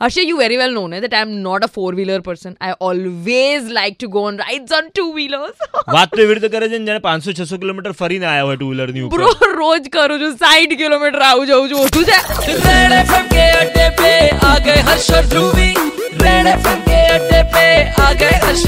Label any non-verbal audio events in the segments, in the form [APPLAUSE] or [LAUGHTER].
Akshay, you very well know that I'm not a four wheeler person. I always like to go on rides on two wheelers. बात तो इविड़ तो करें जन जाने 500-600 kilometre फरी ना आया हुआ टू Bro, रोज करो जो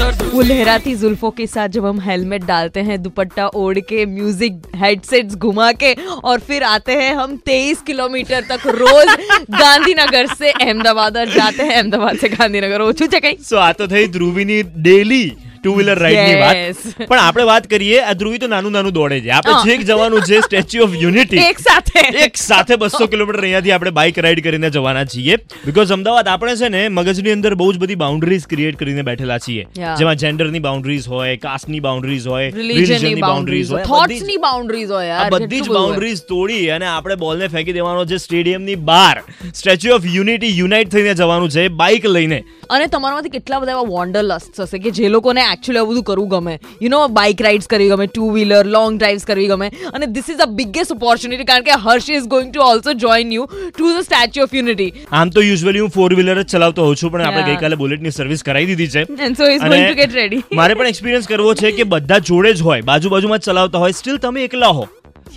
वो लहराती जुल्फों के साथ जब हम हेलमेट डालते हैं दुपट्टा ओढ़ के म्यूजिक हेडसेट्स घुमा के और फिर आते हैं हम तेईस किलोमीटर तक रोज [LAUGHS] गांधीनगर से अहमदाबाद और जाते हैं अहमदाबाद से गांधीनगर ઓછું છે કઈ સો આ તો થઈ ધ્રુવીની ડેલી ટુ વ્હીલર રાઈડની વાત. [LAUGHS] પણ આપણે વાત કરીએ આ ધ્રુવી તો નાનું નાનું દોડે છે. આપણે છેક જવાનું છે સ્ટેચ્યુ ઓફ યુનિટી એક સાથે. એક સાથે બસો કિલોમીટર અહીંયાથી આપણે બાઇક રાઈડ કરીને જવાના છીએ. બીકોઝ અમદાવાદ આપણે છે ને મગજની અંદર બહુ જ બધી બાઉન્ડ્રીઝ ક્રિએટ કરીને બેઠેલા છીએ. જેમાં જેન્ડરની બાઉન્ડરીઝ હોય કાસ્ટની બાઉન્ડ્રીઝ હોય રિલીજનની બાઉન્ડરીઝ હોય થોટ્સની બાઉન્ડ્રીઝ હોય આ યાર બધી જ બાઉન્ડરીઝ તોડી અને આપણે બોલને ફેંકી દેવાનો છે સ્ટેડિયમની બહાર. સ્ટેચ્યુ ઓફ યુનિટી યુનાઇટ થઈને જવાનું છે બાઇક લઈને. અને તમારામાંથી કેટલા બધા એવા વોન્ડર લસ્ટ હશે કે જે લોકોને એકચ્યુઅલી આ બધું કરવું ગમે. યુ નો બાઇક રાઇડ્સ કરવી ગમે ટુ વ્હીલર લોંગ ડ્રાઇવ્સ કરવી ગમે. અને this is a biggest opportunity કારણ કે Harsh is going to also join you to the Statue of Unity આમ તો યુઝ્યુઅલી હું ફોર વ્હીલર જ ચલાવતો હોઉં છું પણ આપણે ગઈકાલે બુલેટની સર્વિસ કરાવી દીધી છે. So is going to get ready મારે પણ એક્સપિરિયન્સ કરવો છે કે બધા જોડે જ હોય બાજુ બાજુમાં ચલાવતા હોય સ્ટીલ તમે એકલા હો.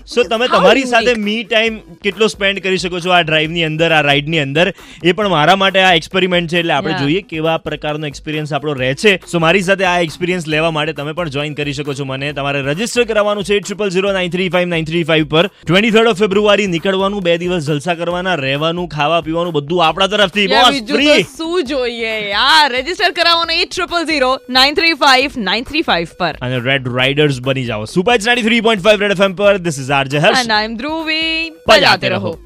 સો તમે તમારી સાથે મી ટાઈમ કેટલો સ્પેન્ડ કરી શકો છો આ ડ્રાઈવની અંદર આ રાઈડની અંદર? એ પણ મારા માટે આ એક્સપેરિમેન્ટ છે એટલે આપણે જોઈએ કેવા પ્રકારનો એક્સપિરિયન્સ આપણો રહે છે. સો મારી સાથે આ એક્સપિરિયન્સ લેવા માટે તમે પણ જોઈન કરી શકો છો મને. તમારે રજિસ્ટર કરાવવાનું છે triple zero nine three five nine three five પર. ટ્વેન્ટી થર્ડ ઓફ ફેબ્રુઆરી નીકળવાનું બે દિવસ જલસા કરવાના રહેવાનું ખાવા પીવાનું બધું આપણા તરફથી. બોસ ફ્રી શું જોઈએ યાર. રજિસ્ટર કરાવો at triple zero nine three five nine three five પર. અને રેડ રાઇડર્સ બની જાઓ. Super ninety three point five red FM પર. This is RJ Harsh and I am Dhruvi બજાતે રહો.